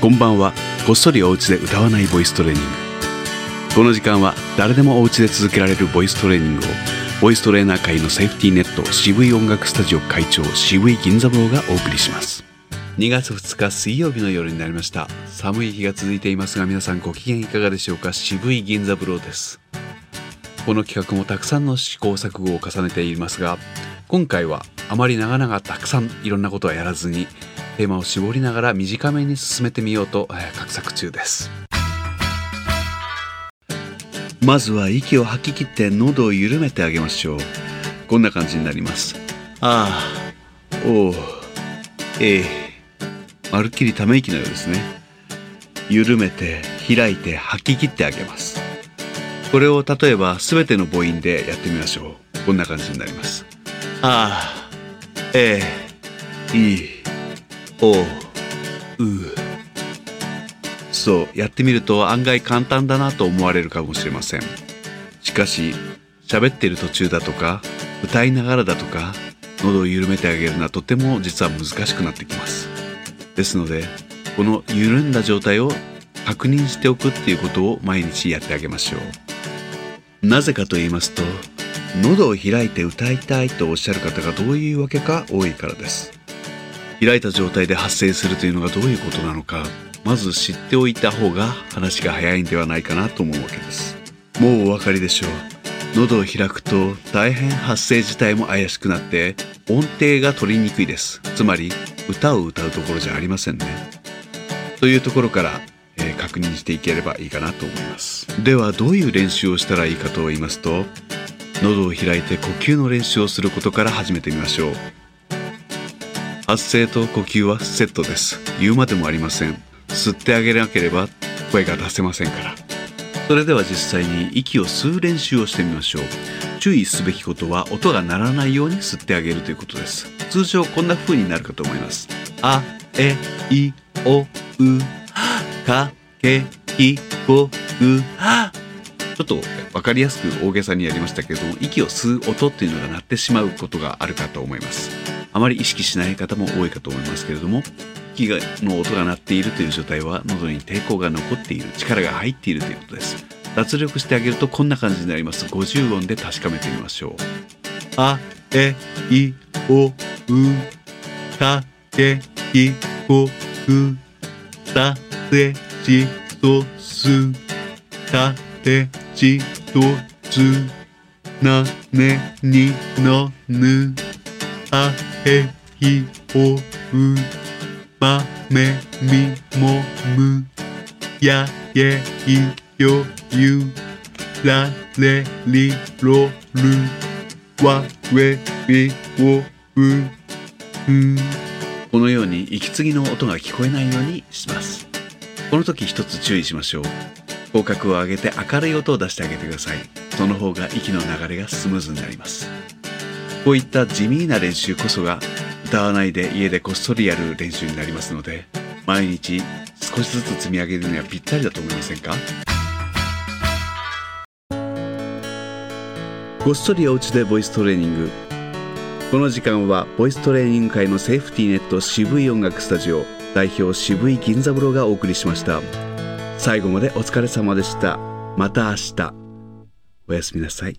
こんばんは。こっそりお家で歌わないボイストレーニング。この時間は誰でもお家で続けられるボイストレーニングをボイストレーナー界のセーフティーネット渋い音楽スタジオ会長渋い銀座坊がお送りします。2月2日水曜日の夜になりました。寒い日が続いていますが皆さんご機嫌いかがでしょうか？渋い銀座ブローです。この企画もたくさんの試行錯誤を重ねていますが今回はあまり長々たくさんいろんなことはやらずにテーマを絞りながら短めに進めてみようと、えー、画策中です。まずは息を吐き切って喉を緩めてあげましょう。こんな感じになります。ああおおええ。まるっきりため息のようですね。緩めて開いて吐き切ってあげます。これを例えば全ての母音でやってみましょう。こんな感じになります。ああえい。おう。そうやってみると案外簡単だなと思われるかもしれません。しかし喋ってる途中だとか歌いながらだとか喉を緩めてあげるのはとても実は難しくなってきます。ですのでこの緩んだ状態を確認しておくっていうことを毎日やってあげましょう。なぜかと言いますと喉を開いて歌いたいとおっしゃる方がどういうわけか多いからです。開いた状態で発声するというのがどういうことなのかまず知っておいた方が話が早いんではないかなと思うわけですもうお分かりでしょう喉を開くと大変発声自体も怪しくなって音程が取りにくいですつまり歌を歌うところじゃありませんね。というところから、えー、確認していければいいかなと思います。ではどういう練習をしたらいいかと言いますと喉を開いて呼吸の練習をすることから始めてみましょう。発声と呼吸はセットです。言うまでもありません。吸ってあげなければ声が出せませんから。それでは実際に息を吸う練習をしてみましょう。注意すべきことは音が鳴らないように吸ってあげるということです通常こんな風になるかと思いますあえいおうかけきこうちょっと分かりやすく大げさにやりましたけども息を吸う音っていうのが鳴ってしまうことがあるかと思いますあまり意識しない方も多いかと思いますけれども息の音が鳴っているという状態は喉に抵抗が残っている力が入っているということです。脱力してあげるとこんな感じになります。50音で確かめてみましょう。あえいおうかけきこうさせしそすたてちとつなねにのぬ。あへひおうまめみもむやえいよゆられりろるわれびおうこのように息継ぎの音が聞こえないようにしますこの時一つ注意しましょう口角を上げて明るい音を出してあげてくださいその方が息の流れがスムーズになりますこういった地味な練習こそが歌わないで家でこっそりやる練習になりますので毎日少しずつ積み上げるにはぴったりだと思いませんか？こっそりお家でボイストレーニング。この時間はボイストレーニング界のセーフティーネット渋い音楽スタジオ代表渋い銀座風呂がお送りしました。最後までお疲れ様でした。また明日。おやすみなさい。